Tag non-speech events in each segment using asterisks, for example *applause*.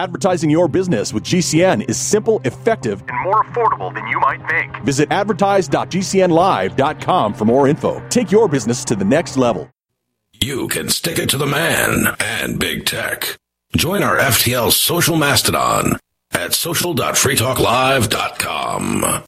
Advertising your business with GCN is simple, effective, and more affordable than you might think. Visit advertise.gcnlive.com for more info. Take your business to the next level. You can stick it to the man and big tech. Join our FTL social mastodon at social.freetalklive.com.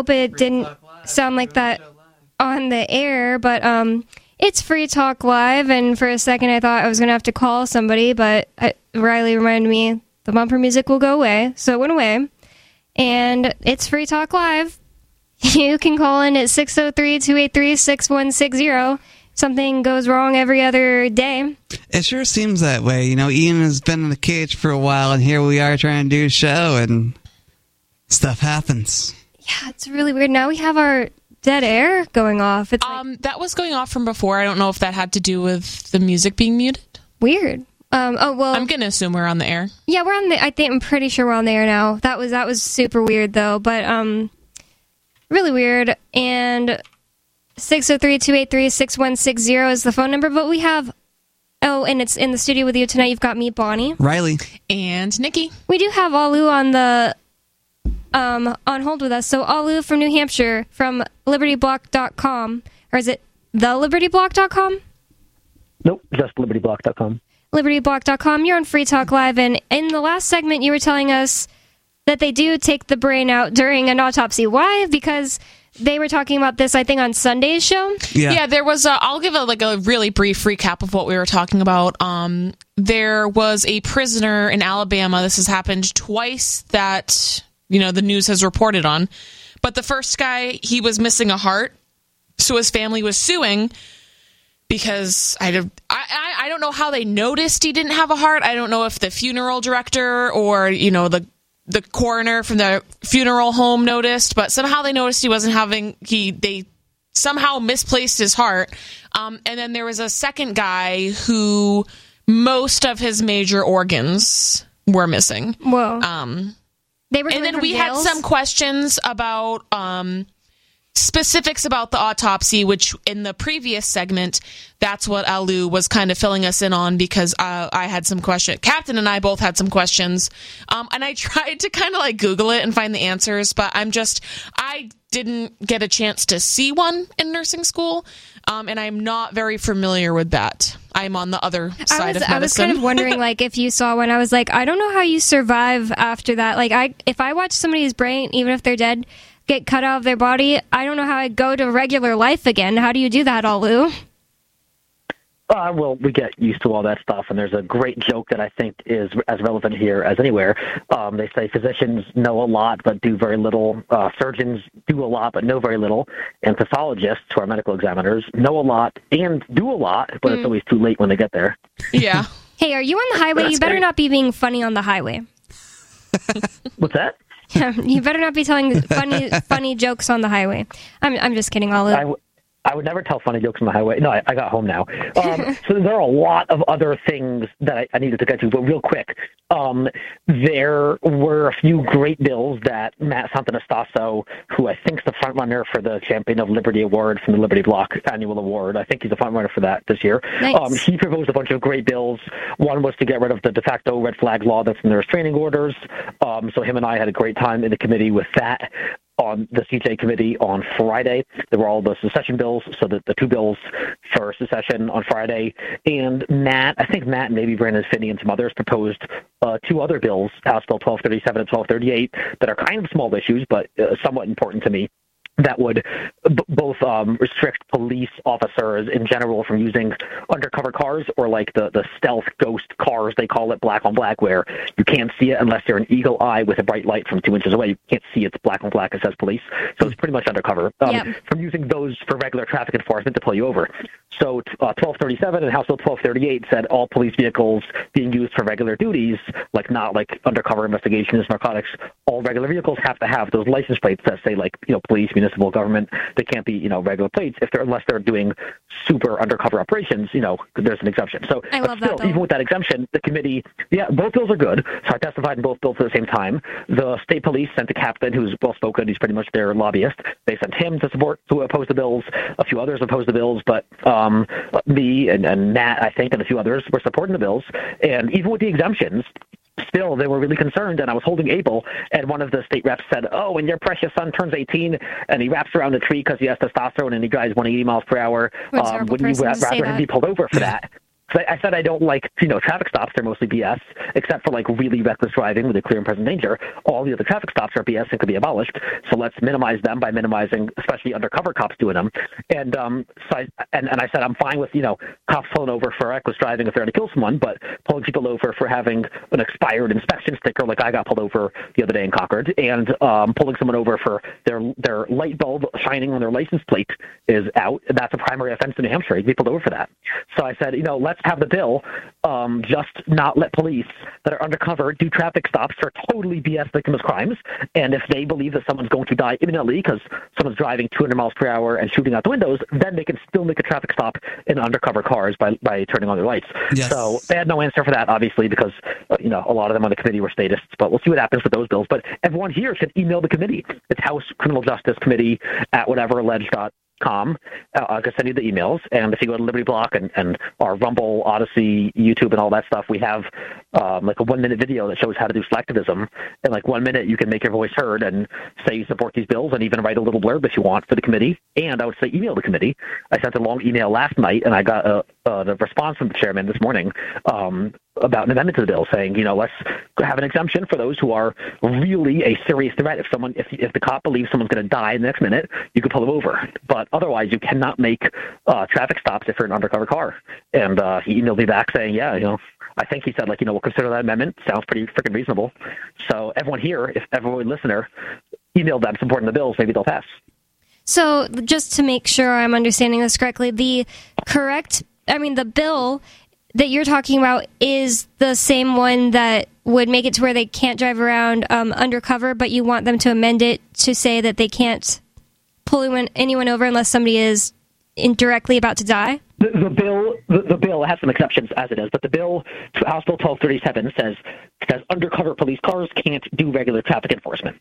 hope it didn't sound like that on the air, but um, it's Free Talk Live, and for a second I thought I was gonna have to call somebody, but I, Riley reminded me the bumper music will go away, so it went away, and it's Free Talk Live. *laughs* You can call in at 603-283-6160. Something goes wrong every other day. It sure seems that way. You know, Ian has been in the cage for a while, and here we are trying to do a show, and stuff happens. Yeah, it's really weird. Now we have our dead air going off. It's like Um, that was going off from before. I don't know if that had to do with the music being muted. weird. Um, oh well, I'm gonna assume we're on the air. Yeah, we're on the. I think I'm pretty sure we're on the air now. That was that was super weird though, but um, really weird. And 603-283-6160 is the phone number. But we have. Oh, and it's in the studio with you tonight. You've got me, Bonnie. Riley. And Nikki. We do have Alu on the um on hold with us. So Alu from New Hampshire from libertyblock.com or is it thelibertyblock.com? Nope, just libertyblock.com. libertyblock.com. You're on Free Talk Live, and in the last segment, you were telling us that they do take the brain out during an autopsy. Why? Because they were talking about this, I think, on Sunday's show. Yeah, yeah there was. A, I'll give a like a really brief recap of what we were talking about. Um, there was a prisoner in Alabama. This has happened twice that you know the news has reported on. But the first guy, he was missing a heart, so his family was suing because I don't, I, I I don't know how they noticed he didn't have a heart. I don't know if the funeral director or you know the the coroner from the funeral home noticed, but somehow they noticed he wasn't having he they somehow misplaced his heart. Um, and then there was a second guy who most of his major organs were missing. Whoa. Um, they were and then we had some questions about um, specifics about the autopsy, which in the previous segment, that's what Alu was kind of filling us in on because uh, I had some questions. Captain and I both had some questions, um, and I *laughs* tried to kind of like Google it and find the answers, but I'm just I didn't get a chance to see one in nursing school, um, and I'm not very familiar with that. I'm on the other side was, of I was kind of wondering, *laughs* like, if you saw one, I was like, I don't know how you survive after that. Like, I if I watch somebody's brain, even if they're dead, get cut out of their body, I don't know how I go to regular life again. How do you do that, Alu? Uh, well, we get used to all that stuff, and there's a great joke that I think is as relevant here as anywhere. Um, they say physicians know a lot but do very little. Uh, surgeons do a lot but know very little, and pathologists, who are medical examiners, know a lot and do a lot, but it's always too late when they get there. yeah. *laughs* Hey, are you on the highway? That's you better great. not be being funny on the highway. *laughs* What's that? *laughs* you better not be telling funny funny jokes on the highway. I'm I'm just kidding. I, w- I would never tell funny jokes on the highway. No, I, I got home now. Um, *laughs* so there are a lot of other things that I, I needed to get to, but real quick, um, there were a few great bills that Matt Santonastaso, who I think is the front runner for the Champion of Liberty Award from the Liberty Block Annual Award, I think he's the front runner for that this year. Nice. Um, he proposed a bunch of great bills. One was to get rid of the de facto red flag law that's in the restraining orders. Um, so him and I had a great time in the committee with that on the CJ committee on Friday. There were all the secession bills, so that the two bills for secession on Friday. And Matt, I think Matt and maybe Brandon Phinney and some others proposed uh, two other bills, House Bill 1237 and 1238, that are kind of small issues, but uh, somewhat important to me. That would b- both um, restrict police officers in general from using undercover cars or like the, the stealth ghost cars, they call it black on black, where you can't see it unless you're an eagle eye with a bright light from two inches away. You can't see it's black on black, it says police. So it's pretty much undercover. Um, Yep. From using those for regular traffic enforcement to pull you over. So uh, 1237 and House Bill 1238 said all police vehicles being used for regular duties, like not like undercover investigations, narcotics, all regular vehicles have to have those license plates that say like, you know, police, municipal government. They can't be, you know, regular plates if they're unless they're doing super undercover operations, you know, there's an exemption. So I but still, even with that exemption, the committee, yeah, both bills are good. So I testified in both bills at the same time. The state police sent a captain who's well spoken. He's pretty much their lobbyist. They sent him to support to oppose the bills. A few others opposed the bills, but um, me and, and Matt, I think, and a few others were supporting the bills. And even with the exemptions, still they were really concerned and I was holding Abel and one of the state reps said, oh, when your precious son turns 18 and he wraps around a tree because he has testosterone and he drives 180 miles per hour, um, wouldn't you rather him that. be pulled over for that? *laughs* I I said I don't like, you know, traffic stops. They're mostly BS, except for like really reckless driving with a clear and present danger. All the other traffic stops are BS and could be abolished. So let's minimize them by minimizing, especially undercover cops doing them. And um, so I and, and I said I'm fine with you know cops pulling over for reckless driving if they're going to kill someone, but pulling people over for having an expired inspection sticker, like I got pulled over the other day in Concord, and um, pulling someone over for their their light bulb shining on their license plate is out. That's a primary offense in New Hampshire. You'd be pulled over for that. So I said, you know, let's have the bill um, just not let police that are undercover do traffic stops for totally BS victimless crimes. And if they believe that someone's going to die imminently because someone's driving 200 miles per hour and shooting out the windows, then they can still make a traffic stop in undercover cars by, by turning on their lights. Yes. So they had no answer for that, obviously, because uh, you know a lot of them on the committee were statists. But we'll see what happens with those bills. But everyone here should email the committee. It's House Criminal Justice Committee at whateveralleged.com. Uh, I can send you the emails. And if you go to Liberty Block and, and our Rumble, Odysee, YouTube, and all that stuff, we have um, like a one minute video that shows how to do selectivism. In like one minute, you can make your voice heard and say you support these bills and even write a little blurb if you want for the committee. And I would say email the committee. I sent a long email last night and I got a, a response from the chairman this morning um, about an amendment to the bill saying, you know, let's have an exemption for those who are really a serious threat. If someone, if, if the cop believes someone's going to die in the next minute, you can pull them over. But otherwise, you cannot make uh, traffic stops if you're an undercover car. And uh, he emailed me back saying, yeah, you know, I think he said like, you know, we'll consider that amendment. Sounds pretty freaking reasonable. So everyone here, if everyone listener, emailed them supporting the bills, maybe they'll pass. So, just to make sure I'm understanding this correctly, the correct, I mean, the bill that you're talking about is the same one that would make it to where they can't drive around um, undercover, but you want them to amend it to say that they can't pull anyone, anyone over unless somebody is indirectly about to die? The, the bill, the, the bill has some exceptions as it is, but the bill, House Bill 1237, says says undercover police cars can't do regular traffic enforcement.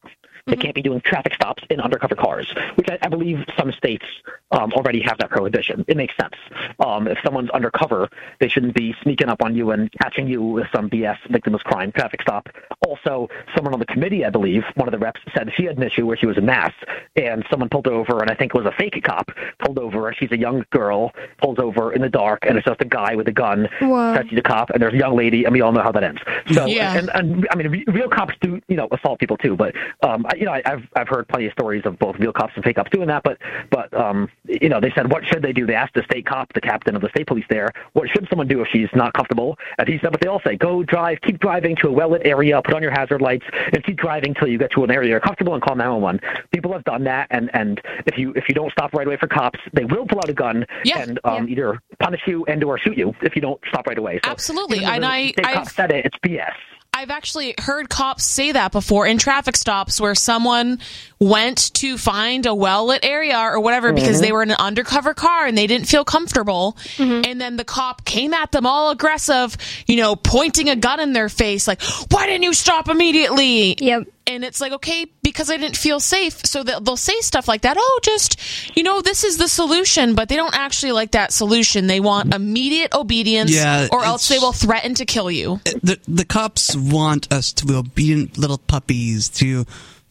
They can't be doing traffic stops in undercover cars, which I, I believe some states um, already have that prohibition. It makes sense. Um, if someone's undercover, they shouldn't be sneaking up on you and catching you with some BS victimless crime traffic stop. Also, someone on the committee, I believe, one of the reps said she had an issue where she was in mass and someone pulled over, and I think it was a fake cop pulled over. She's a young girl, pulls over in the dark, and it's just a guy with a gun. Whoa. She's a cop, and there's a young lady, and we all know how that ends. So, Yeah. and, and I mean, real cops do, you know, assault people too. But um, I- you know, I, I've I've heard plenty of stories of both real cops and fake cops doing that. But but um, you know, they said, what should they do? They asked the state cop, the captain of the state police there, what should someone do if she's not comfortable? And he said what they all say: go drive, keep driving to a well-lit area, put on your hazard lights, and keep driving till you get to an area you're comfortable and call 911. People have done that, and and if you if you don't stop right away for cops, they will pull out a gun Yeah. and um, Yeah. either punish you and or shoot you if you don't stop right away. So Absolutely. And the I- I've- said it, it's BS. I've actually heard cops say that before in traffic stops where someone went to find a well lit area or whatever because mm-hmm. they were in an undercover car and they didn't feel comfortable. Mm-hmm. And then the cop came at them all aggressive, you know, pointing a gun in their face, like, why didn't you stop immediately? Yep. And it's like, okay, because I didn't feel safe. So they'll say stuff like that. Oh, just, you know, this is the solution, but they don't actually like that solution. They want immediate obedience Yeah, or else they will threaten to kill you. the the cops want us to be obedient little puppies to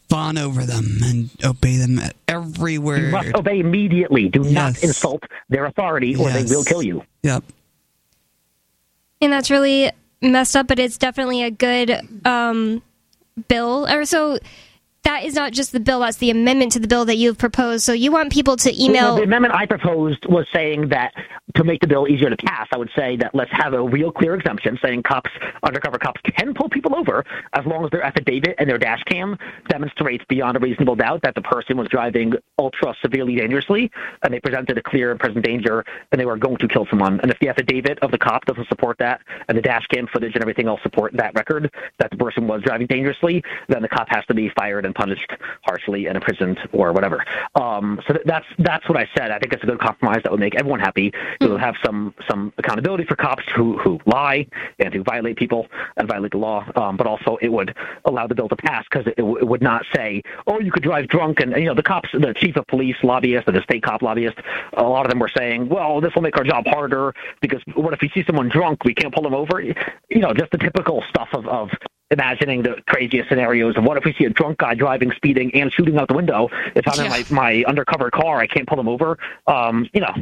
fawn over them and obey them at every You word. must obey immediately. Do not insult their authority, or Yes. they will kill you. Yep. And that's really messed up, but it's definitely a good um, bill. Or so that is not just the bill; that's the amendment to the bill that you've proposed. So you want people to email. Well, the amendment I proposed was saying that to make the bill easier to pass, I would say that let's have a real clear exemption saying cops, undercover cops, can pull people over as long as their affidavit and their dash cam demonstrates beyond a reasonable doubt that the person was driving ultra severely dangerously and they presented a clear and present danger and they were going to kill someone. And if the affidavit of the cop doesn't support that and the dash cam footage and everything else support that record that the person was driving dangerously, then the cop has to be fired and punished harshly and imprisoned or whatever. Um, so th- that's that's what I said. I think it's a good compromise that would make everyone happy. It will have some some accountability for cops who who lie and who violate people and violate the law, um, but also it would allow the bill to pass because it, it would not say, oh, you could drive drunk. And, you know, the cops, the chief of police lobbyist and the state cop lobbyist, a lot of them were saying, well, this will make our job harder because what if we see someone drunk, we can't pull them over? You know, just the typical stuff of, of imagining the craziest scenarios of what if we see a drunk guy driving, speeding, and shooting out the window? If I'm in my, my undercover car, I can't pull them over. Um, you know,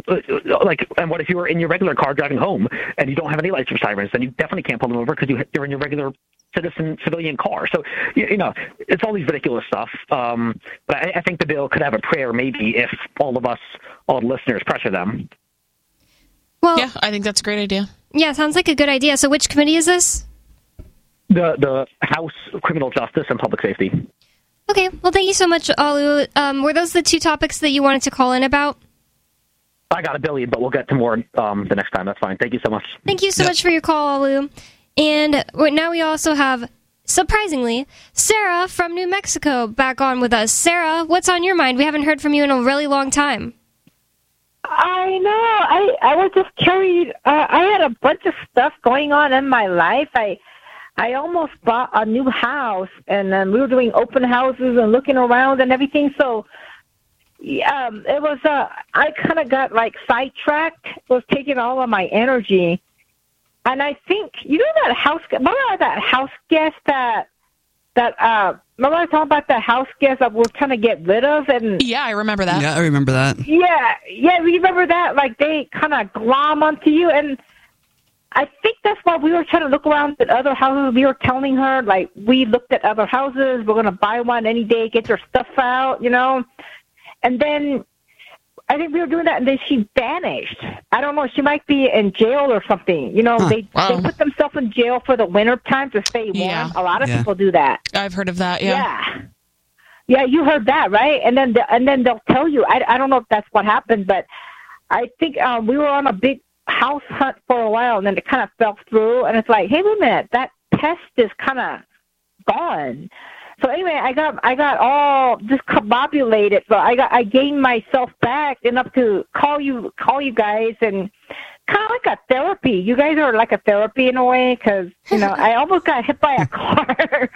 like, and what if you were in your regular car driving home and you don't have any lights or sirens? Then you definitely can't pull them over because you, you're in your regular citizen civilian car. So you, you know, it's all these ridiculous stuff. Um, but I, I think the bill could have a prayer maybe if all of us, all the listeners, pressure them. Well, Yeah, I think that's a great idea. yeah, sounds like a good idea. So which committee is this? The the House Criminal Justice and Public Safety. Okay, well, thank you so much, Alu. Um, were those the two topics that you wanted to call in about? I got a billion, but we'll get to more um, the next time. That's fine. Thank you so much. Thank you so Yep. much for your call, Alu. And now we also have, surprisingly, Sarah from New Mexico back on with us. Sarah, what's on your mind? We haven't heard from you in a really long time. I know. I I was just carried. Uh, I had a bunch of stuff going on in my life. I I almost bought a new house, and then we were doing open houses and looking around and everything. So, yeah, um, it was. Uh, I kind of got like sidetracked. It was taking all of my energy, and I think you know that house. Remember that house guest that that. uh Remember I was talking about the house guest that we're trying to get rid of, and Yeah, I remember that. Yeah, I remember that. yeah, yeah, you remember that? Like they kind of glom onto you, and I think that's why we were trying to look around at other houses. We were telling her like we looked at other houses. We're gonna buy one any day. Get your stuff out, you know. And then I think we were doing that, and then she vanished. I don't know. She might be in jail or something. You know, they Wow. they put themselves in jail for the winter time to stay warm. Yeah. A lot of Yeah. people do that. I've heard of that. Yeah. Yeah. Yeah, you heard that, right? And then the, and then they'll tell you. I I don't know if that's what happened, but I think um, we were on a big house hunt for a while, and then it kind of fell through. And it's like, hey, wait a minute, that pest is kind of gone. So anyway, I got I got all discombobulated. So I got I gained myself back enough to call you call you guys and kind of like a therapy. You guys are like a therapy in a way because you know I almost got hit by a *laughs* car.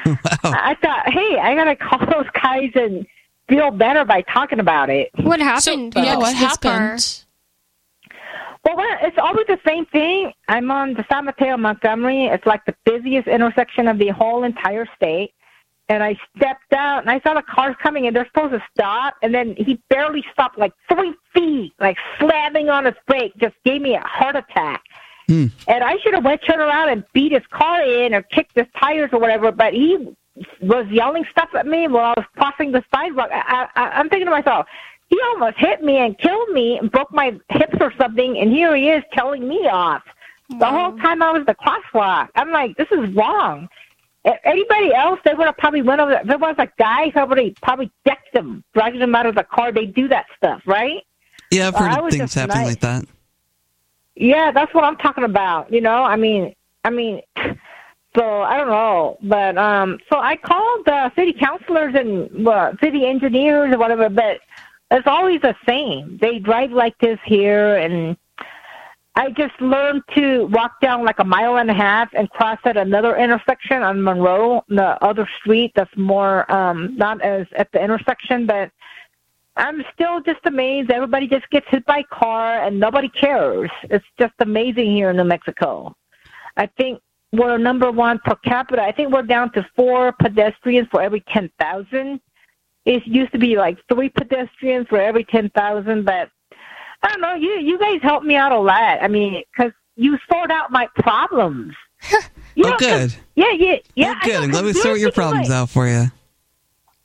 I thought, hey, I gotta call those guys and feel better by talking about it. What So, happened? Uh, yeah, what his car? happened? Well, it's always the same thing. I'm on the San Mateo Montgomery. It's like the busiest intersection of the whole entire state. And I stepped out and I saw the cars coming and they're supposed to stop. And then he barely stopped like three feet, like slamming on his brake, just gave me a heart attack. Hmm. And I should have went, turned around and beat his car in or kicked his tires or whatever. But he was yelling stuff at me while I was crossing the sidewalk. I, I, I'm thinking to myself, he almost hit me and killed me and broke my hips or something, and here he is telling me off. The whole time I was the crosswalk, I'm like, this is wrong. Anybody else, they would have probably went over. If there was a guy, somebody probably decked him, dragging him out of the car. They do that stuff, right? Yeah, I've heard of things happening nice. like that. Yeah, that's what I'm talking about. You know, I mean, I mean, *laughs* so I don't know, but um, so I called the city councilors and uh, city engineers or whatever, but it's always the same. They drive like this here, and I just learned to walk down like a mile and a half and cross at another intersection on Monroe, the other street that's more um not as at the intersection, but I'm still just amazed. Everybody just gets hit by car and nobody cares. It's just amazing here in New Mexico. I think we're number one per capita. I think we're down to four pedestrians for every 10,000. It used to be like three pedestrians for every 10,000, but I don't know. You you guys help me out a lot. I mean, because you sort out my problems. *laughs* You Oh, know, good. Yeah, yeah, yeah. oh, good. know, Let me sort your problems like- out for you.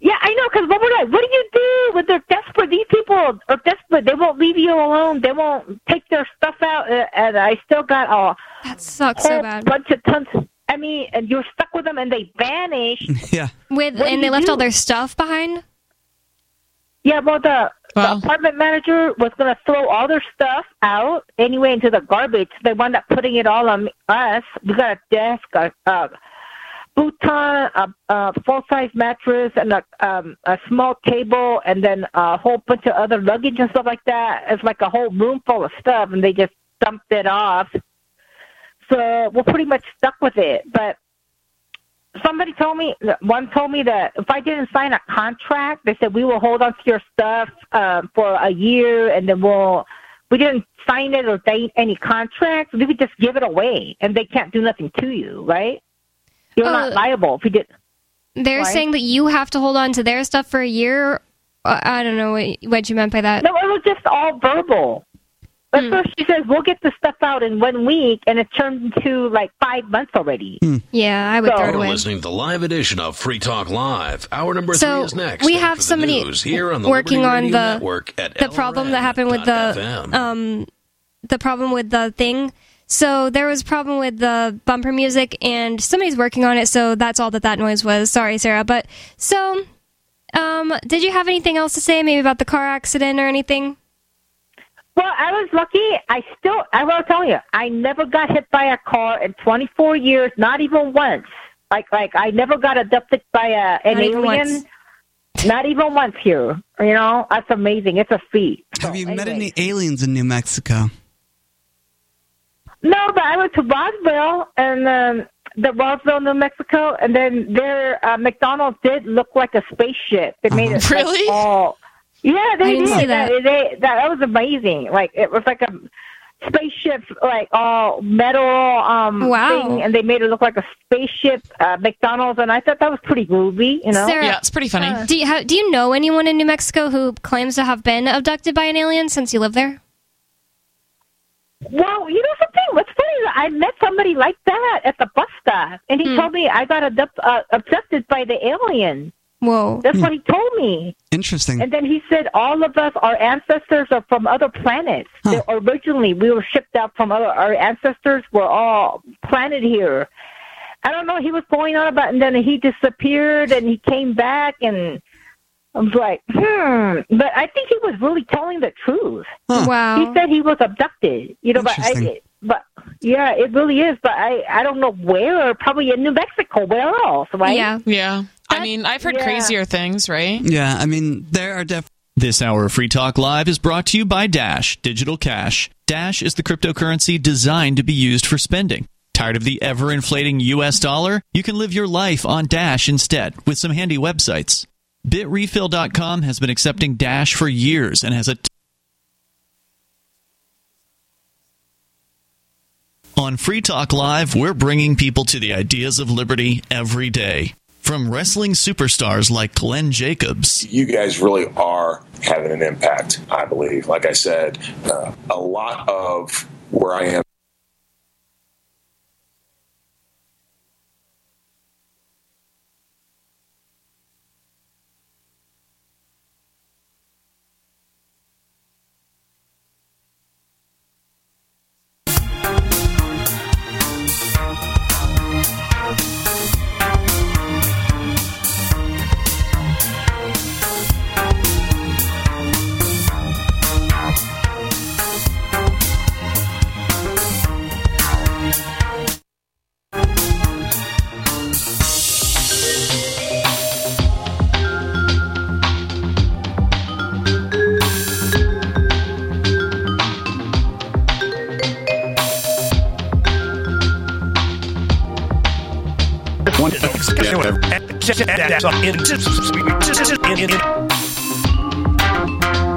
Yeah, I know. Because what would I? What do you do when they're desperate? These people are desperate. They won't leave you alone. They won't take their stuff out. uh, And I still got a That sucks whole so bad. bunch of tons. I mean, and you're stuck with them, and they vanish. *laughs* Yeah. With What and they left do? all their stuff behind. Yeah, well, the, Wow. the apartment manager was going to throw all their stuff out anyway into the garbage. They wound up putting it all on us. We got a desk, a, a futon, a, a full size mattress, and a, um, a small table, and then a whole bunch of other luggage and stuff like that. It's like a whole room full of stuff, and they just dumped it off. So we're pretty much stuck with it. But somebody told me one told me that if I didn't sign a contract, they said we will hold on to your stuff um, for a year, and then we'll. We didn't sign it or date any contract. We would just give it away, and they can't do nothing to you, right? You're Uh, not liable if you did. They're Why? saying that you have to hold on to their stuff for a year. Uh, I don't know what, what you meant by that. No, it was just all verbal. At Hmm. first, she says we'll get the stuff out in one week, and it turned into like five months already. Yeah, I would So- throw it You're away. listening to the live edition of Free Talk Live. Hour number So, three is next. we have somebody news here on the working Liberty on the- Network at the problem that happened with the um the problem with the thing. So there was a problem with the bumper music, and somebody's working on it. So that's all that that noise was. Sorry, Sarah. But so, um, did you have anything else to say, maybe about the car accident or anything? Well, I was lucky. I still, I will tell you, I never got hit by a car in 24 years, not even once. Like, like I never got abducted by a, an Not alien. once. Not even once here. You know, that's amazing. It's a feat. So, Have you met any aliens in New Mexico? No, but I went to Roswell and um, the Roswell, New Mexico, and then their uh, McDonald's did look like a spaceship. They made it like, Really? all. Yeah, they I didn't did. see that. They, they- that that was amazing. Like it was like a spaceship, like all metal um Wow. thing, and they made it look like a spaceship uh, McDonald's, and I thought that was pretty groovy. You know. Sarah, Yeah, it's pretty funny. do you ha- do you know anyone in New Mexico who claims to have been abducted by an alien since you live there? Well, you know something? What's funny? Is I met somebody like that at the bus stop, and he Hmm. told me I got abduct, uh, abducted by the alien. Whoa. That's what he told me. Interesting. And then he said all of us, our ancestors are from other planets. Huh. Originally, we were shipped out from other. Our ancestors were all planted here. I don't know. He was going on about, and then he disappeared, and he came back, and I was like, hmm. But I think he was really telling the truth. Huh. Wow. He said he was abducted. You know, but I, but yeah, it really is. But I, I don't know where. Probably in New Mexico. Where else? Right? Yeah. Yeah. I mean, I've heard yeah. crazier things, right? Yeah, I mean, there are definitely. This hour of Free Talk Live is brought to you by Dash Digital Cash. Dash is the cryptocurrency designed to be used for spending. Tired of the ever inflating US dollar? You can live your life on Dash instead with some handy websites. Bitrefill.com has been accepting Dash for years and has a On Free Talk Live, we're bringing people to the ideas of liberty every day. From wrestling superstars like Glenn Jacobs you guys really are having an impact, I believe. Like I said, uh, a lot of where I am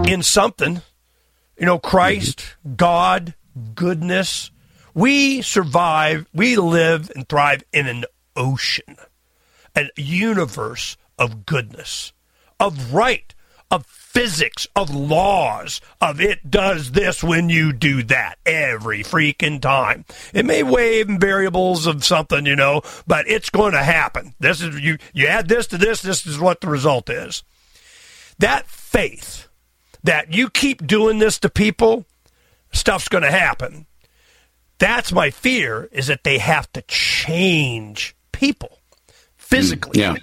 in something, you know, Christ, God, goodness. We survive, we live and thrive in an ocean, a universe of goodness, of right, of physics, of laws, of it does this when you do that every freaking time. It may wave in variables of something, you know, but it's going to happen. This is you you add this to this, this is what the result is. That faith that you keep doing this to people, stuff's going to happen. That's my fear is that they have to change people hmm, physically. Yeah.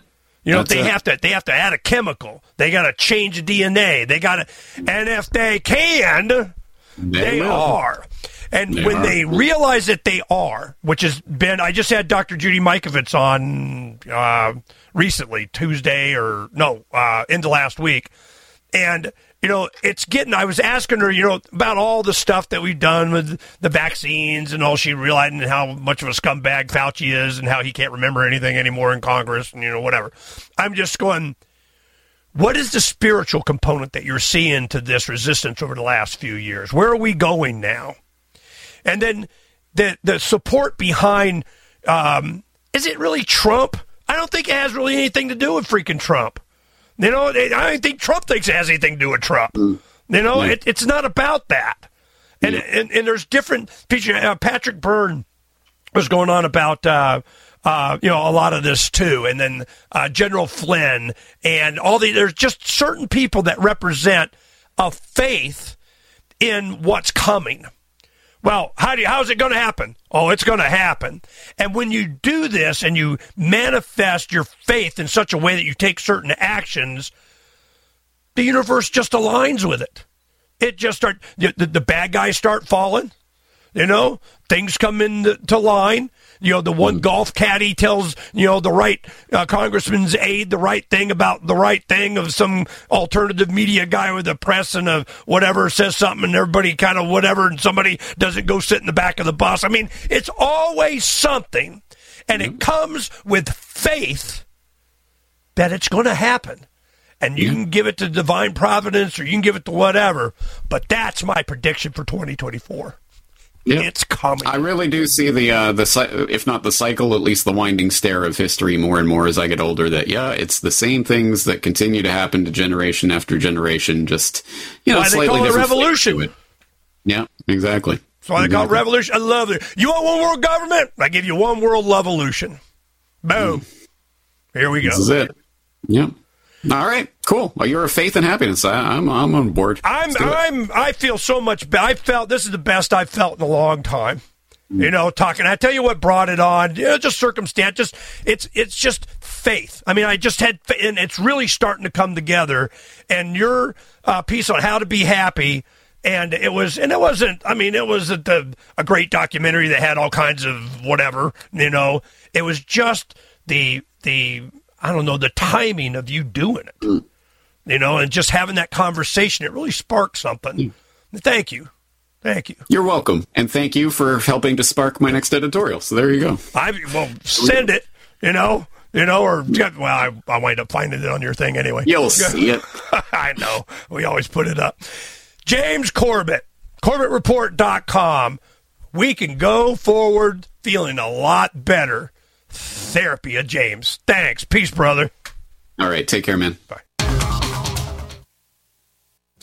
You know, That's they it. have to they have to add a chemical. They got to change the DNA. They got to, and if they can, they, They are. And They when are. they realize that they are, which has been, I just had Dr. Judy Mikovits on uh, recently, Tuesday or no, uh, into last week, and you know, it's getting. I was asking her, you know, about all the stuff that we've done with the vaccines and all. She realizing how much of a scumbag Fauci is and how he can't remember anything anymore in Congress and you know whatever. I'm just going. What is the spiritual component that you're seeing to this resistance over the last few years? Where are we going now? And then the the support behind um, is it really Trump? I don't think it has really anything to do with freaking Trump. You know, I don't think Trump thinks it has anything to do with Trump. You know, it, it's not about that. And, and and there's different. Uh, Patrick Byrne was going on about uh, uh, you know a lot of this too, and then uh, General Flynn and all the there's just certain people that represent a faith in what's coming. Well, how do you, how's it going to happen? Oh, it's going to happen. And when you do this and you manifest your faith in such a way that you take certain actions, the universe just aligns with it. It just start the, the, the bad guys start falling. You know, things come into line. You know, the one mm. golf caddy tells you know the right uh, congressman's aide the right thing about the right thing of some alternative media guy with the press and a whatever says something and everybody kind of whatever and somebody doesn't go sit in the back of the bus. I mean, it's always something, and it mm. comes with faith that it's going to happen. And you mm. can give it to divine providence or you can give it to whatever, but that's my prediction for 2024. Yeah. It's coming. I really do see the uh, the if not the cycle, at least the winding stair of history more and more as I get older. That yeah, it's the same things that continue to happen to generation after generation. Just you know, Why they slightly call it different revolution. Yeah, exactly. That's why they call it revolution. I love it. You want one world government? I give you one world revolution. Boom. Here we go. This is it. Yep. All right. Cool. Well, you're a faith and happiness. I, I'm I'm on board. I'm Let's do it. I'm I feel so much better. I felt this is the best I've felt in a long time. You know, talking. I tell you what brought it on. You know, just circumstance. Just it's it's just faith. I mean, I just had, and it's really starting to come together. And your uh, piece on how to be happy, and it was, and it wasn't. I mean, it was a, the, a great documentary that had all kinds of whatever. You know, it was just the the I don't know the timing of you doing it mm. you know, and just having that conversation, it really sparked something. Mm. Thank you. Thank you. You're welcome, and thank you for helping to spark my next editorial. So there you go. I well send it, you know, you know, or well, I, I wind up finding it on your thing anyway. You'll see it. *laughs* I know. We always put it up. James Corbett, CorbettReport.com. We can go forward feeling a lot better. Therapy of James. Thanks. Peace, brother. All right. Take care, man. Bye.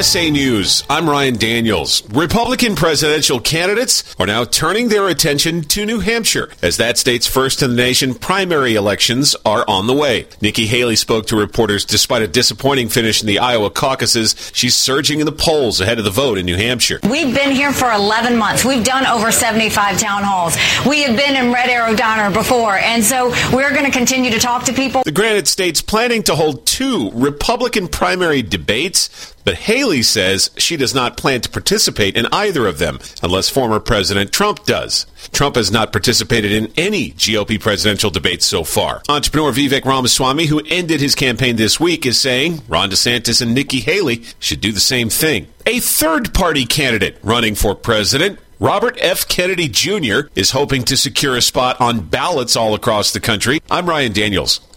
USA News. I'm Ryan Daniels. Republican presidential candidates are now turning their attention to New Hampshire as that state's first in the nation primary elections are on the way. Nikki Haley spoke to reporters despite a disappointing finish in the Iowa caucuses. She's surging in the polls ahead of the vote in New Hampshire. We've been here for 11 months. We've done over 75 town halls. We have been in Red Arrow Diner before, and so we're going to continue to talk to people. The Granite State's planning to hold two Republican primary debates, but Haley says she does not plan to participate in either of them unless former President Trump does. Trump has not participated in any GOP presidential debates so far. Entrepreneur Vivek Ramaswamy, who ended his campaign this week, is saying Ron DeSantis and Nikki Haley should do the same thing. A third party candidate running for president Robert F. Kennedy Jr. is hoping to secure a spot on ballots all across the country. I'm Ryan Daniels.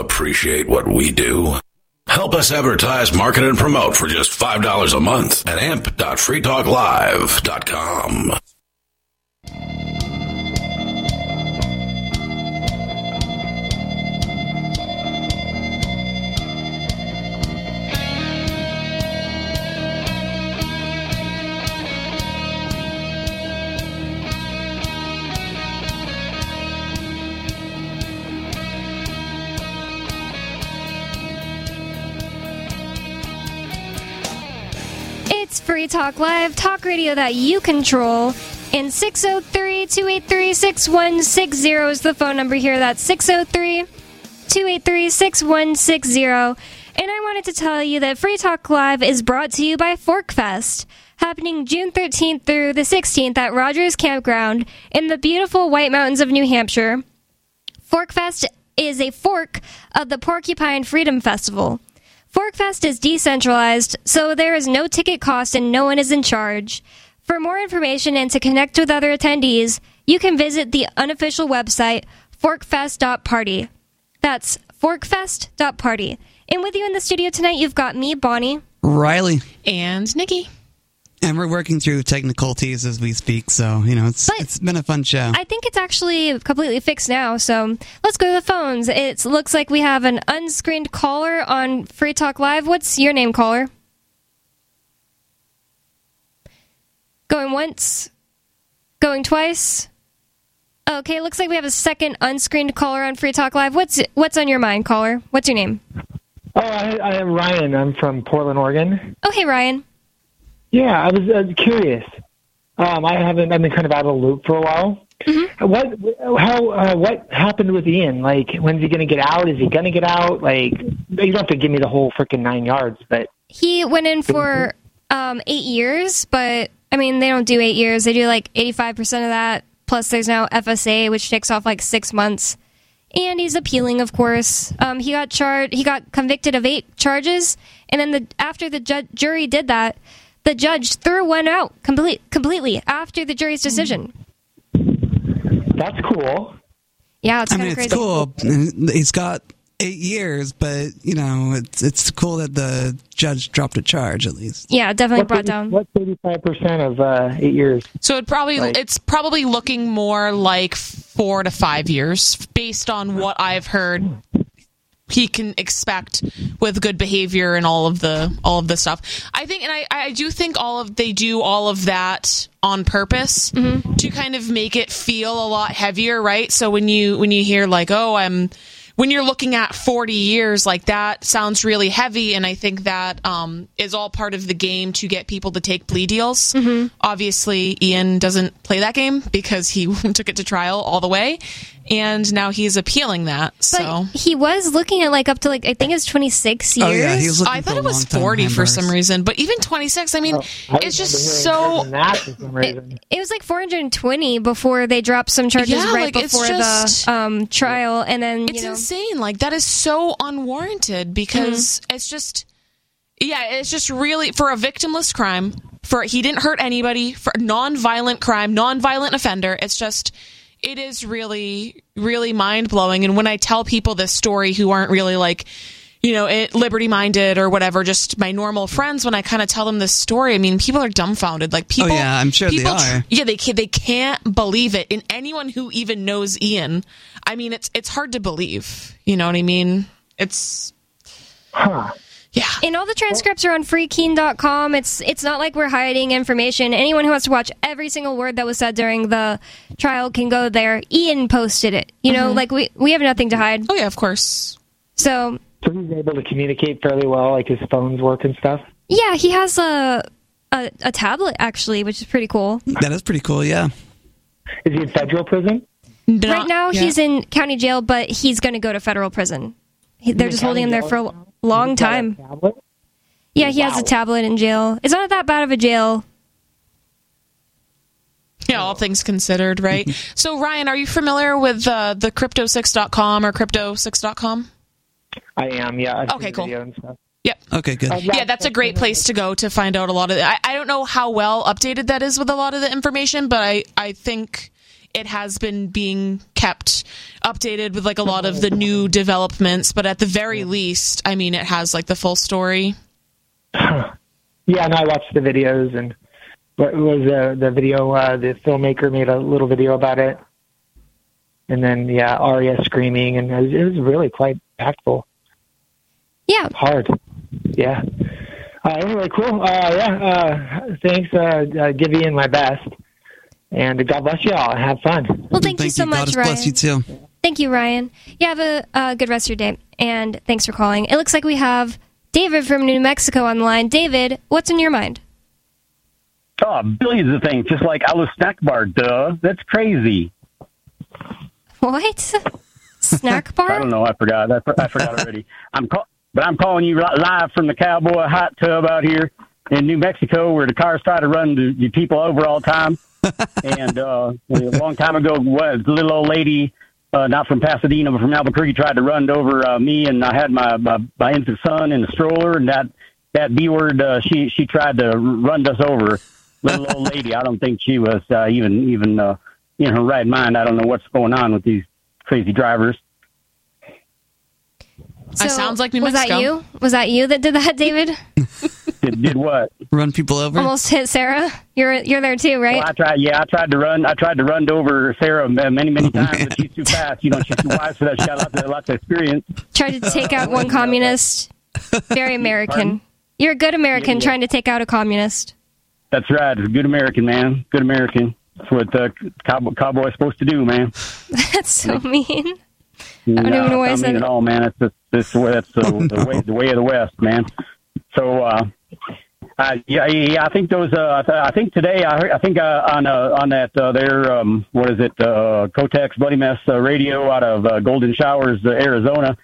Appreciate what we do? Help us advertise, market, and promote for just $5 a month at amp.freetalklive.com. Free Talk Live, talk radio that you control. And 603 283 6160 is the phone number here. That's 603 283 6160. And I wanted to tell you that Free Talk Live is brought to you by Forkfest, happening June 13th through the 16th at Rogers Campground in the beautiful White Mountains of New Hampshire. Forkfest is a fork of the Porcupine Freedom Festival. Forkfest is decentralized, so there is no ticket cost and no one is in charge. For more information and to connect with other attendees, you can visit the unofficial website forkfest.party. That's forkfest.party. And with you in the studio tonight, you've got me, Bonnie. Riley. And Nikki. And we're working through technicalities as we speak, so, you know, it's But- it's been a fun show. I think it's actually completely fixed now, so let's go to the phones. It looks like we have an unscreened caller on Free Talk Live. What's your name, caller? Going once? Going twice? Okay, looks like we have a second unscreened caller on Free Talk Live. What's what's on your mind, caller? What's your name? Oh, I, I am Ryan. I'm from Portland, Oregon. Oh, hey, Ryan. Yeah, I was uh, curious. Um, I haven't. I've been kind of out of the loop for a while. What how uh, what happened with Ian? Like, when's he going to get out? Is he going to get out? Like, you don't have to give me the whole freaking nine yards, but He went in for um, eight years, but I mean, they don't do eight years. They do like 85% of that. Plus, there's now FSA, which takes off like six months. And he's appealing, of course. Um, he got charged. He got convicted of eight charges, and then the after the ju- jury did that, the judge threw one out complete, completely after the jury's decision. that's cool. Yeah, it's I kind mean, of it's crazy. cool. He's got eight years, but you know, it's it's cool that the judge dropped a charge at least. Yeah, definitely What's brought 80 down. What's eighty five percent of uh, eight years? So it probably Like- it's probably looking more like four to five years based on what I've heard he can expect with good behavior and all of the all of the stuff. I think and I, I do think all of they do all of that on purpose to kind of make it feel a lot heavier, right? So when you when you hear like, oh, I'm when you're looking at 40 years like that sounds really heavy. And i think that um, is all part of the game to get people to take plea deals. Obviously ian doesn't play that game because he *laughs* took it to trial all the way and now he's appealing that so But he was looking at like up to like I think it's 26 years. Oh, yeah, he was looking I thought it was 40 for some reason, but even 26, I mean, it's just so. that for some reason. It was like 420 before they dropped some charges Yeah, right like, before just- the um, trial, and then It's you know, insane. Like, that is so unwarranted because it's just. Yeah, it's just really. For a victimless crime, for he didn't hurt anybody, for a non-violent crime, non-violent offender, it's just. It is really, really mind blowing. And when I tell people this story who aren't really like, you know, it, liberty minded or whatever, just my normal friends, when I kind of tell them this story, I mean, people are dumbfounded. Like people, Oh, yeah, I'm sure they are. yeah, they can, they can't believe it. And anyone who even knows Ian, I mean, it's it's hard to believe. You know what I mean? It's Huh. Yeah. and all the transcripts are on freekeene.com. It's it's not like we're hiding information. Anyone who wants to watch every single word that was said during the trial can go there. Ian posted it. You know, Mhm. like we we have nothing to hide. Oh yeah, of course. So So he's able to communicate fairly well, like his phones work and stuff. yeah, he has a a, a tablet actually, which is pretty cool. That is pretty cool. Yeah. Is he in federal prison? right now, he's in county jail, but he's going to go to federal prison. He, they're in just holding him there for a jail lo- long He's got a time. tablet? Yeah, he has a tablet in jail. It's not that bad of a jail. Yeah, all things considered, right? *laughs* so Ryan, are you familiar with uh, the crypto6.com or crypto6.com? I am. Yeah. I've Okay, cool. video. Yep. Okay, good. Uh, Yeah, that's a great place to go to find out a lot of it. I, I don't know how well updated that is with a lot of the information, but I, I think it has been being kept updated with like a lot of the new *laughs* developments, but at the very least, I mean, it has like the full story. *laughs* Yeah, and I watched the videos and what was uh, the video? Uh, the filmmaker made a little video about it, and then yeah, Aria screaming, and it was, it was really quite impactful. Yeah. Hard. Yeah. Uh, anyway, cool. Uh, yeah. Uh, thanks. Uh, uh, give Ian my best, and God bless you all. Have fun. Well, thank, you so God much, bless Ryan. Bless you too. Thank you, Ryan. You have a uh, good rest of your day, and thanks for calling. It looks like we have David from New Mexico on the line. David, what's in your mind? Oh, billions of things, just like Alice Snack Bar, duh. That's crazy. What? *laughs* Snack *laughs* bar? I don't know. I forgot. I, I forgot already. *laughs* I'm call- but I'm calling you live from the cowboy hot tub out here in New Mexico, where the cars try to run the, the people over all the time. And uh, a long time ago, was a little old lady, uh, not from Pasadena, but from Albuquerque, tried to run over uh, me, and I had my, my my infant son in the stroller, and that that B word, uh, she she tried to run us over. Little old lady. I don't think she was uh, even even uh, in her right mind. I don't know what's going on with these crazy drivers. So, sounds like New was Mexico. that you? Was that you that did that, David? *laughs* Did, did what? Run people over? Almost hit Sarah. You're you're there too, right? Well, I tried. Yeah, I tried to run. I tried to run over Sarah many, many times, but she's too fast. You know, she's too wise for that. She's got lots of lots of experience. Tried to take out one *laughs* communist. Very American. Pardon? You're a good American Yeah. trying to take out a communist. That's right. It's a good American, man. Good American. That's what uh, cowboy, cowboy's supposed to do, man. *laughs* That's so mean. I don't No, even know why I it's not said mean it. at all, man. It's just, it's the way, that's the, the way the way of the West, man. So uh, Uh, yeah, yeah, I think those. Uh, I, think today. I, I think uh, on uh, on that uh, their um, what is it? Uh, Kotex Bloody Mess uh, radio out of uh, Golden Showers, uh, Arizona.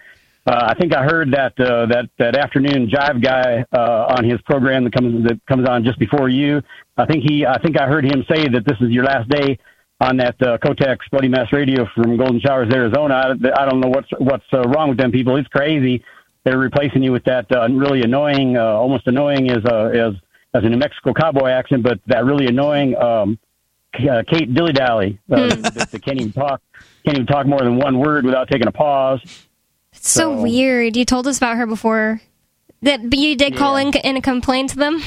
Uh, I think I heard that uh, that that afternoon jive guy uh, on his program that comes that comes on just before you. I think he. I think I heard him say that this is your last day on that uh, Kotex Bloody Mess radio from Golden Showers, Arizona. I, I don't know what's what's uh, wrong with them people. It's crazy they're replacing you with that uh, really annoying, uh, almost annoying as a as as a New Mexico cowboy accent, but that really annoying um, uh, Kate Dilly Dally uh, that, that can't even talk can't even talk more than one word without taking a pause. It's so, weird. You told us about her before. That, but you did call in and complain to them.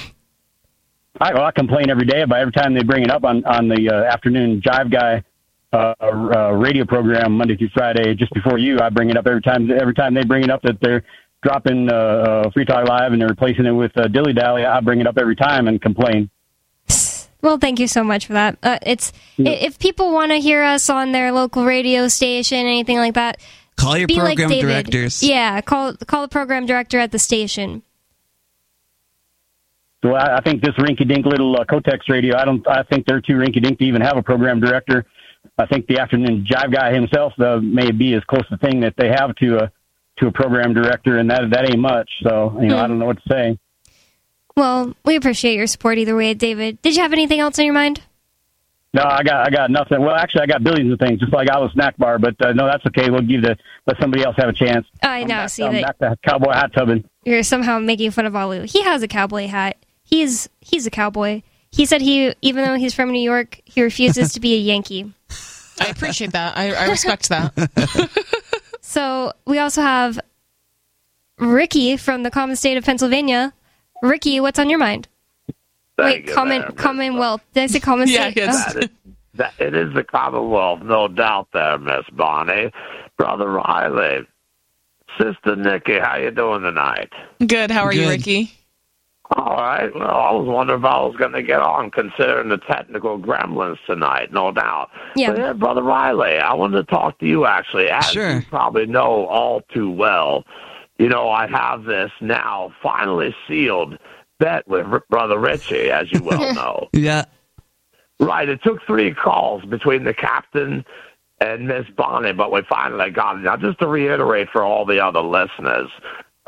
I, well, I complain every day about every time they bring it up on on the uh, afternoon jive guy uh, uh, radio program Monday through Friday. Just before you, I bring it up every time. Every time they bring it up that they're dropping uh, uh, Free Talk Live and they're replacing it with uh, Dilly Dally, I bring it up every time and complain. Well, thank you so much for that. Uh, it's i if people want to hear us on their local radio station, anything like that. Call your be like program David. directors. Yeah, call call the program director at the station. So I, I think this rinky-dink little uh, Kotex radio, I don't. I think they're too rinky-dink to even have a program director. I think the afternoon jive guy himself uh, may be as close a thing that they have to a to a program director, and that that ain't much. So you know, I don't know what to say. Well, we appreciate your support either way, David. Did you have anything else on your mind? No, I got I got nothing. Well, actually, I got billions of things, just like I was snack bar. But uh, no, that's okay. We'll give the let somebody else have a chance. I now see I'm that back to cowboy hot tubbing. you're somehow making fun of Alu. He has a cowboy hat. He's he's a cowboy. He said he, even though he's from New York, he refuses to be a Yankee. *laughs* I appreciate that. I, I respect that. *laughs* So we also have Ricky from the common state of Pennsylvania. Ricky, what's on your mind? Wait, you common there, Commonwealth. Did I say common Yeah, state? yes. Oh. That is, that, it is the Commonwealth, no doubt there, Miss Bonnie. Brother Riley. Sister Nikki, how you doing tonight? Good. How are you, Ricky? All right. Well, I was wondering if I was going to get on considering the technical gremlins tonight, no doubt. Yeah. But yeah, Brother Riley, I wanted to talk to you actually. As you probably know all too well, you know, I have this now finally sealed bet with R- Brother Richie, as you well *laughs* know. Yeah. Right. It took three calls between the captain and Miss Bonnie, but we finally got it. Now, just to reiterate for all the other listeners,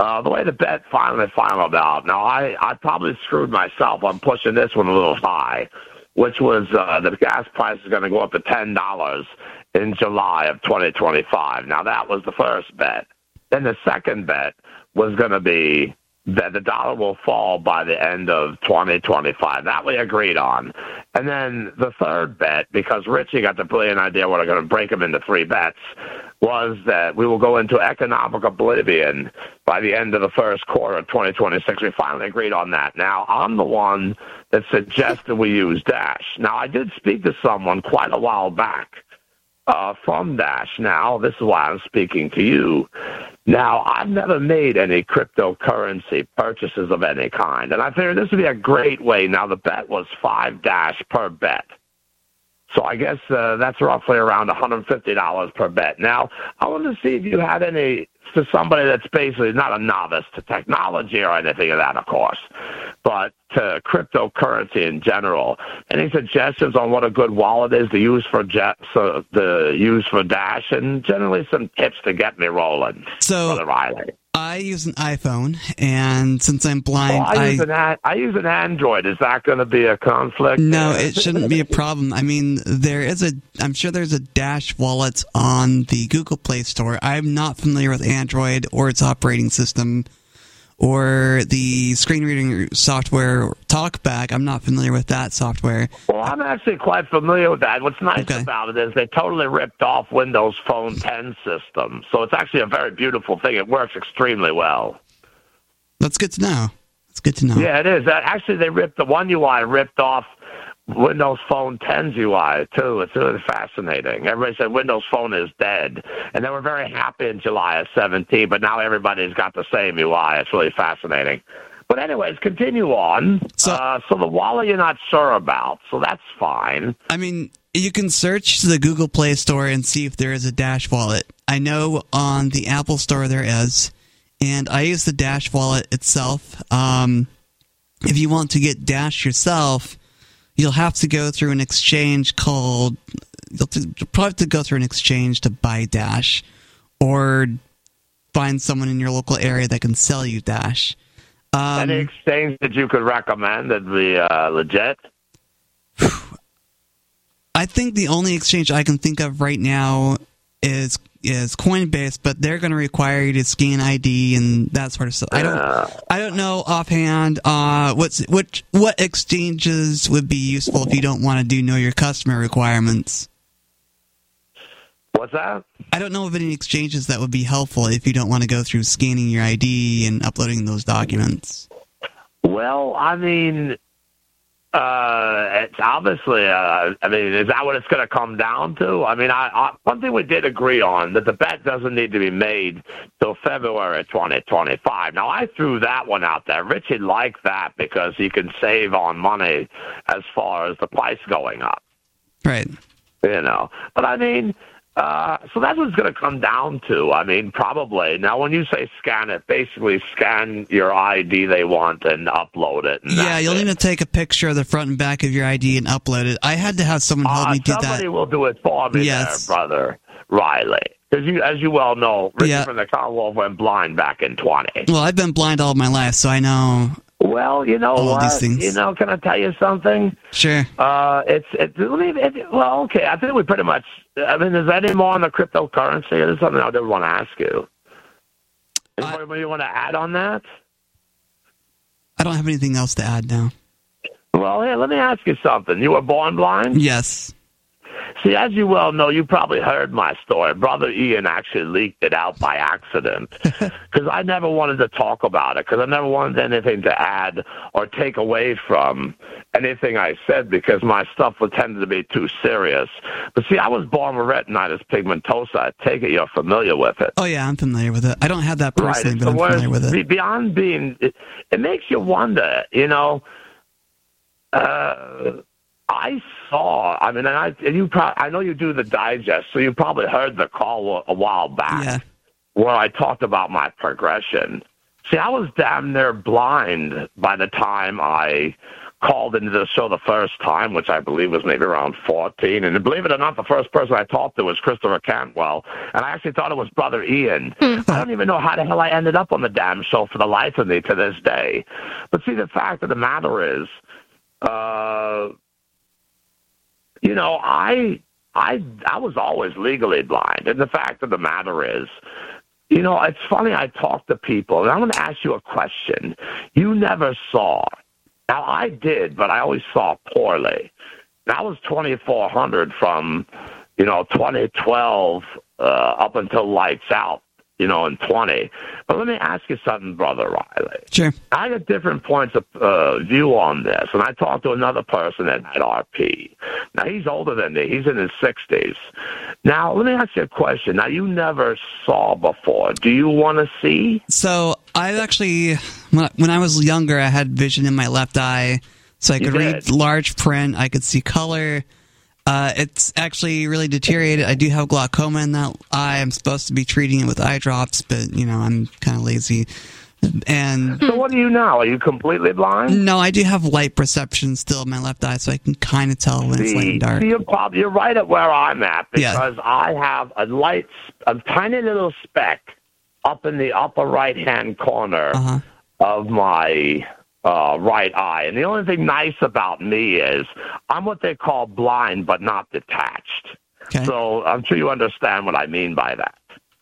uh, the way the bet finally finalized out. Now, I, I probably screwed myself on pushing this one a little high, which was uh, the gas price is going to go up to ten dollars in July of 2025. Now, that was the first bet. Then the second bet was going to be that the dollar will fall by the end of 2025. That we agreed on. And then the third bet, because Richie got the brilliant idea, we're going to break them into three bets, was that we will go into economic oblivion by the end of the first quarter of 2026. We finally agreed on that. Now, I'm the one that suggested we use Dash. Now, I did speak to someone quite a while back uh, from Dash. Now, this is why I'm speaking to you. Now, I've never made any cryptocurrency purchases of any kind, and I figured this would be a great way. Now, the bet was five Dash per bet. So I guess uh, that's roughly around $150 per bet. Now, I wanted to see if you had any, for somebody that's basically not a novice to technology or anything of that, of course, but to cryptocurrency in general. Any suggestions on what a good wallet is to use for jet, so to use for Dash, and generally some tips to get me rolling. So- Brother Riley. I use an iPhone, and since I'm blind, Well, I, use I an an- I use an Android. Is that going to be a conflict? no, it shouldn't be a problem. I mean, there is a. I'm sure there's a Dash wallet on the Google Play Store. I'm not familiar with Android or its operating system, or the screen reading software TalkBack. I'm not familiar with that software. Well, I'm actually quite familiar with that. What's nice about it is they totally ripped off Windows Phone 10 system, so it's actually a very beautiful thing. It works extremely well. That's good to know. That's good to know. Yeah, it is. Uh, Actually, they ripped the one UI ripped off Windows Phone 10's UI too. It's really fascinating. Everybody said Windows Phone is dead, and they were very happy in July of 17. But now everybody's got the same UI. It's really fascinating. But anyways, continue on. So, uh, so the wallet you're not sure about, so that's fine. I mean, you can search the Google Play Store and see if there is a Dash wallet. I know on the Apple Store there is, and I use the Dash wallet itself. Um, if you want to get Dash yourself, you'll have to go through an exchange called. You'll, probably have to go through an exchange to buy Dash, or find someone in your local area that can sell you Dash. Um, Any exchange that you could recommend that'd be uh, legit? I think the only exchange I can think of right now is is Coinbase, but they're going to require you to scan ID and that sort of stuff. I don't I don't know offhand uh, what's which what exchanges would be useful if you don't want to do know your customer requirements. What's that? I don't know of any exchanges that would be helpful if you don't want to go through scanning your ID and uploading those documents. Well, I mean, uh, it's obviously. Uh, I mean, is that what it's going to come down to? I mean, I, I one thing we did agree on that the bet doesn't need to be made till February 2025. Now, I threw that one out there. Richie liked that because he can save on money as far as the price going up. Right. You know, but I mean. Uh, so that's what it's going to come down to. I mean, probably. Now, when you say scan it, basically scan your ID they want and upload it. And Yeah, you'll need to take a picture of the front and back of your ID and upload it. I had to have someone help Uh, me do that. somebody will do it for me Yes. there, brother Riley. Because you, as you well know, Richard Yeah. from the Commonwealth went blind back in 20. Well, I've been blind all my life, so I know. Well, you know all what? these things. You know, can I tell you something? Sure. Uh, it's it, let me- it, well, okay. I think we pretty much. I mean, is there any more on the cryptocurrency? There's something I did want to ask you. Anybody you want to add on that? I don't have anything else to add now. Well, here, let me ask you something. You were born blind? Yes. See, as you well know, you probably heard my story. Brother Ian actually leaked it out by accident *laughs* because I never wanted to talk about it because I never wanted anything to add or take away from anything I said because my stuff would tend to be too serious. But see, I was born with retinitis pigmentosa. I take it you're familiar with it. Oh yeah, I'm familiar with it. I don't have that personally, but I'm familiar with it. Beyond being, it, it makes you wonder. You know, uh, I saw. I mean, and I and you. Pro- I know you do the digest, so you probably heard the call a, a while back where I talked about my progression. See, I was damn near blind by the time I called into the show the first time, which I believe was maybe around 14. And believe it or not, the first person I talked to was Christopher Cantwell. And I actually thought it was Brother Ian. I don't even know how the hell I ended up on the damn show for the life of me to this day. But see, the fact of the matter is, uh, you know, I, I, I was always legally blind. And the fact of the matter is, you know, it's funny. I talk to people, and I'm going to ask you a question. You never saw. Now, I did, but I always saw poorly. That was 2400 from, you know, 2012 uh, up until lights out, you know, in 20. But let me ask you something, Brother Riley. Sure. I got different points of uh, view on this, and I talked to another person at, at RP. Now he's older than me; he's in his sixties. Now let me ask you a question. Now you never saw before. Do you want to see? So I actually, when I- was younger, I had vision in my left eye, so I could read large print. I could see color. Uh, it's actually really deteriorated. I do have glaucoma in that eye. I'm supposed to be treating it with eye drops, but you know I'm kind of lazy. And So what do you now? Are you completely blind? no, I do have light perception still in my left eye, so I can kind of tell when it's light and dark. You're, probably, you're right at where I'm at Yeah. because I have a light, a tiny little speck up in the upper right hand corner Uh-huh. of my uh, right eye. And the only thing nice about me is I'm what they call blind but not detached. So I'm sure you understand what I mean by that.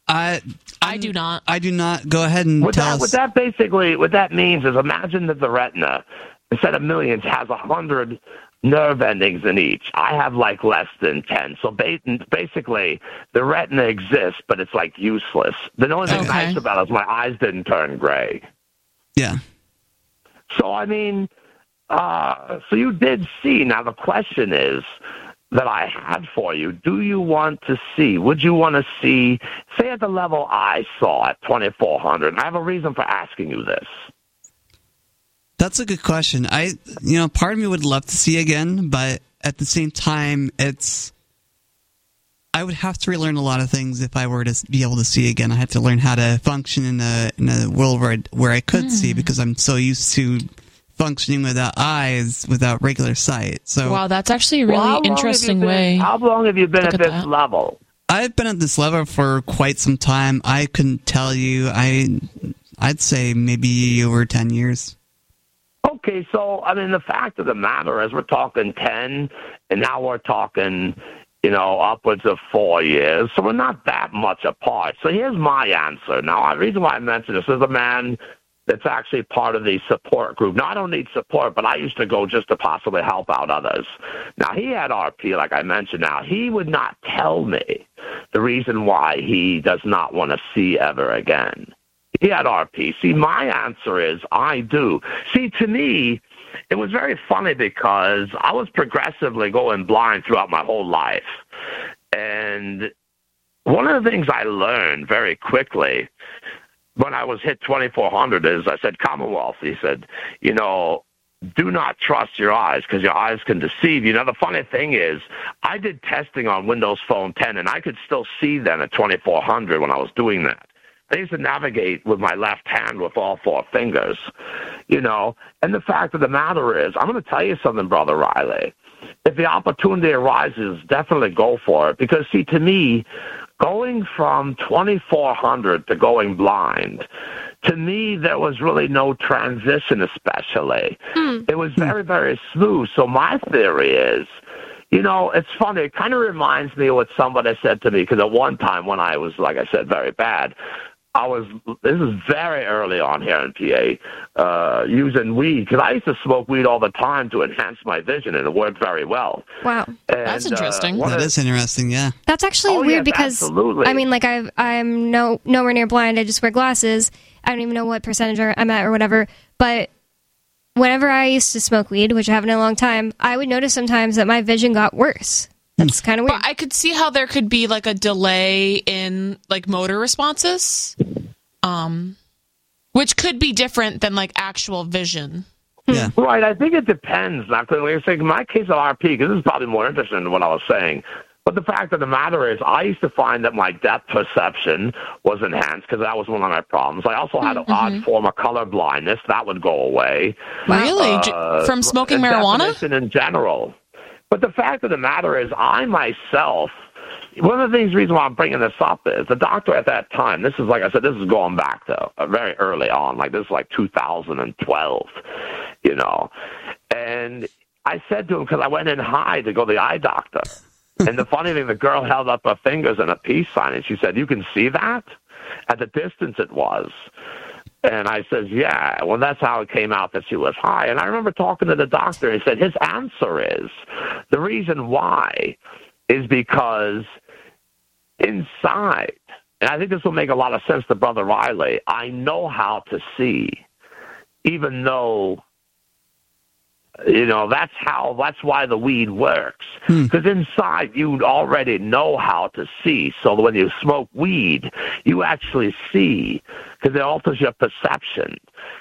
I I do not. I do not. Go ahead and What tell that, us. what that basically, what that means is imagine that the retina, instead of millions, has a hundred nerve endings in each. I have like less than ten. So ba- basically, the retina exists, but it's like useless. The only thing nice about it is my eyes didn't turn gray. Yeah. So I mean, uh, so you did see. Now the question is that I had for you: Do you want to see? Would you want to see, say, at the level I saw at 2400? I have a reason for asking you this. That's a good question. I, you know, part of me would love to see again, but at the same time, it's. I would have to relearn a lot of things if I were to be able to see again. I had to learn how to function in a in a world where I, where I could see hmm. because I'm so used to functioning without eyes, without regular sight. So wow, that's actually a really Well, how long interesting been- way. How long have you been Look at at this that. level? I've been at this level for quite some time. I couldn't tell you. I I'd say maybe over ten years. Okay, so I mean, the fact of the matter is, we're talking ten, and now we're talking, you know, upwards of four years. So we're not that much apart. So here's my answer. Now, the reason why I mention this is a man that's actually part of the support group. Now, I don't need support, but I used to go just to possibly help out others. Now, he had RP, like I mentioned. Now, he would not tell me the reason why he does not want to see ever again. He had RP. See, my answer is I do. See, to me, it was very funny because I was progressively going blind throughout my whole life. And one of the things I learned very quickly when I was hit 2400 is I said, Commonwealth, he said, you know, do not trust your eyes because your eyes can deceive you. Now, the funny thing is, I did testing on Windows Phone 10 and I could still see then at 2400 when I was doing that. I used to navigate with my left hand with all four fingers, you know. And the fact of the matter is, I'm going to tell you something, Brother Riley. If the opportunity arises, definitely go for it. Because, see, to me, going from 2400 to going blind, to me, there was really no transition, especially. Hmm. It was hmm. very, very smooth. So, my theory is, you know, it's funny. It kind of reminds me of what somebody said to me because at one time when I was, like I said, very bad, I was. This is very early on here in PA, uh, using weed because I used to smoke weed all the time to enhance my vision, and it worked very well. Wow. That's And, uh, interesting. one That of- is interesting. Yeah. That's actually Oh, weird yes, because absolutely. I mean, like I I'm no nowhere near blind. I just wear glasses. I don't even know what percentage I'm at or whatever. But whenever I used to smoke weed, which I haven't in a long time, I would notice sometimes that my vision got worse. That's hmm. kind of weird. But I could see how there could be like a delay in like motor responses, um, which could be different than like actual vision. Hmm. Yeah. Right. I think it depends. Not clearly. Like I say, in my case of RP, because this is probably more interesting than what I was saying. But the fact of the matter is, I used to find that my depth perception was enhanced because that was one of my problems. I also had hmm, an odd mm-hmm. form of color blindness that would go away. Really? J- Uh, From smoking uh, marijuana? definition in general. But the fact of the matter is, I myself, one of the things, reason why I'm bringing this up is the doctor at that time. This is like I said, this is going back to uh, very early on, like this is like 2012, you know. And I said to him because I went in high to go to the eye doctor. *laughs* and the funny thing, the girl held up her fingers and a peace sign, and she said, "You can see that." At the distance it was. And I says, yeah. Well, that's how it came out that she was high. And I remember talking to the doctor, and he said his answer is the reason why is because inside, and I think this will make a lot of sense to Brother Riley, I know how to see, even though you know that's how that's why the weed works. Hmm. Because inside you already know how to see. So when you smoke weed you actually see because it alters your perception.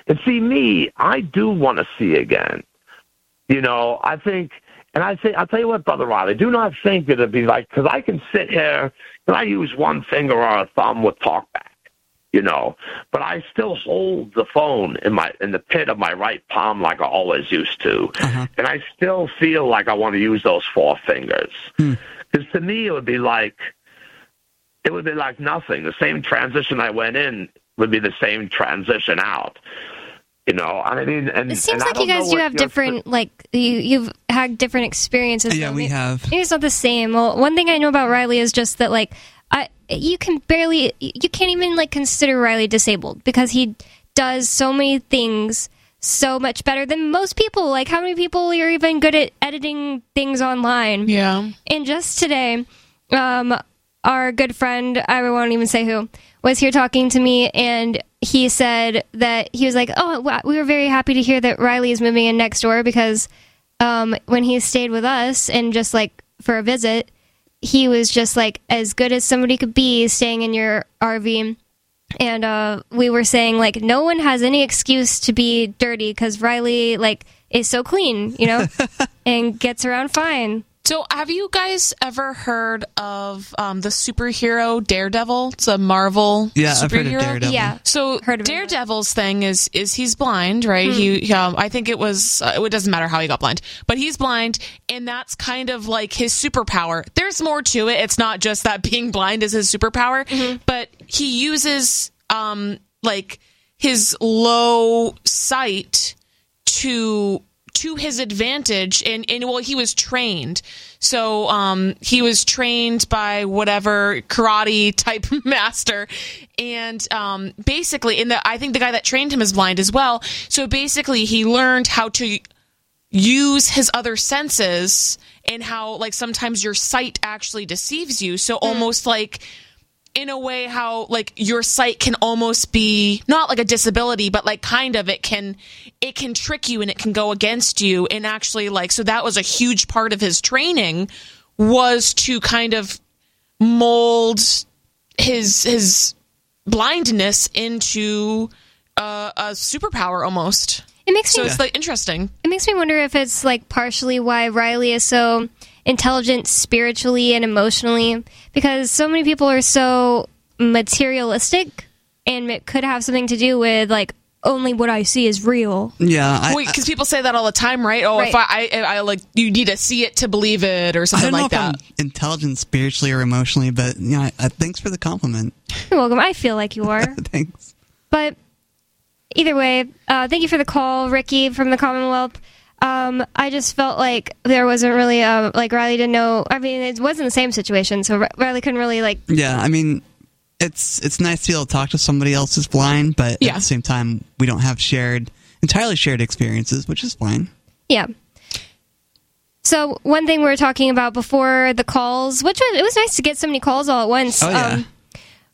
And see me i do want to see again. You know i think and i say i'll tell you what brother riley do not think it'd be like because i can sit here and i use one finger or a thumb with talkback you know. But I still hold the phone in my in the pit of my right palm like I always used to, uh-huh. and I still feel like I want to use those four fingers. Hmm. Because to me, it would be like it would be like nothing. The same transition I went in would be the same transition out. You know, I mean, and It seems and like you guys do have your- different, like you you've had different experiences. Yeah, we maybe- have. Maybe it's not the same. Well, one thing I know about Riley is just that, like, I you can barely, you can't even like consider Riley disabled because he does so many things so much better than most people. Like, how many people are even good at editing things online? Yeah. And just today, um, our good friend, I won't even say who, was here talking to me, and he said that he was like, "Oh, we were very happy to hear that Riley is moving in next door because um, when he stayed with us and just like for a visit, he was just like as good as somebody could be staying in your RV." And uh, we were saying like no one has any excuse to be dirty because Riley like is so clean, you know, *laughs* and gets around fine. So, have you guys ever heard of um, the superhero Daredevil? It's a Marvel Yeah, superhero. I've heard of Daredevil. Yeah. So, Daredevil's thing is is he's blind, right? Hmm. He, um, I think it was. Uh, it doesn't matter how he got blind, but he's blind, and that's kind of like his superpower. There's more to it. It's not just that being blind is his superpower, Mm-hmm. but he uses um like his low sight to to his advantage and and well he was trained. So um he was trained by whatever karate type *laughs* master. And um basically in the i think the guy that trained him is blind as well. So basically he learned how to use his other senses and how like sometimes your sight actually deceives you. So almost like in a way how like your sight can almost be not like a disability but like kind of it can it can trick you and it can go against you. And actually like so that was a huge part of his training was to kind of mold his his blindness into uh, a superpower almost. It makes so me it's like interesting. It makes me wonder if it's like partially why Riley is so intelligent spiritually and emotionally because so many people are so materialistic and it could have something to do with like only what I see is real. Yeah, Wait, because people say that all the time, right? Oh, if I, I, I like, you need to see it to believe it, or I something don't know like if that. I'm intelligent spiritually or emotionally, but you know, I, I, thanks for the compliment. You're welcome. I feel like you *laughs* are. Thanks. But either way, uh, thank you for the call, Ricky from the Commonwealth. Um, I just felt like there wasn't really uh, like Riley didn't know. I mean, it wasn't the same situation, so Ri- Riley couldn't really like. Yeah, I mean, it's it's nice to be able to talk to somebody else who's blind, but at the same time, we don't have shared entirely shared experiences, which is fine. Yeah. So one thing we were talking about before the calls, which was it was nice to get so many calls all at once. Oh, yeah. um,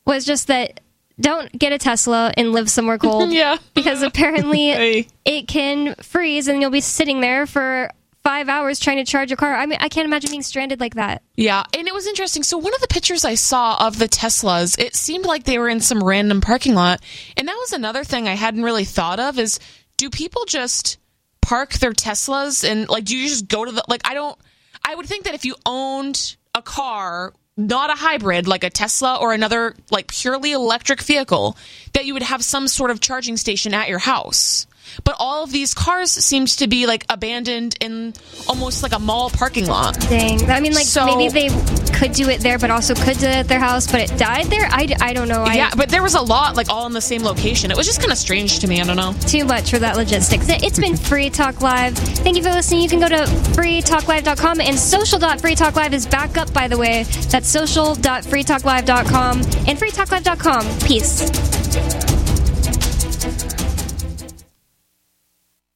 was just that don't get a Tesla and live somewhere *laughs* cold. yeah. Because apparently *laughs* it can freeze and you'll be sitting there for five hours trying to charge your car. I mean, I can't imagine being stranded like that. Yeah, and it was interesting. So one of the pictures I saw of the Teslas, it seemed like they were in some random parking lot, and that was another thing I hadn't really thought of is do people just park their Teslas and like do you just go to the like I don't I would think that if you owned a car not a hybrid like a Tesla or another like purely electric vehicle that you would have some sort of charging station at your house. But all of these cars seemed to be like abandoned in almost like a mall parking lot. Dang. I mean, like So- maybe they could do it there, but also could do it at their house, but it died there. I, I don't know. I, yeah, but there was a lot like all in the same location. It was just kind of strange to me. I don't know. too much for that logistics. It's been Free Talk Live. Thank you for listening. You can go to freetalklive.com and social.freetalklive is back up, by the way. That's social.freetalklive.com and freetalklive.com. Peace.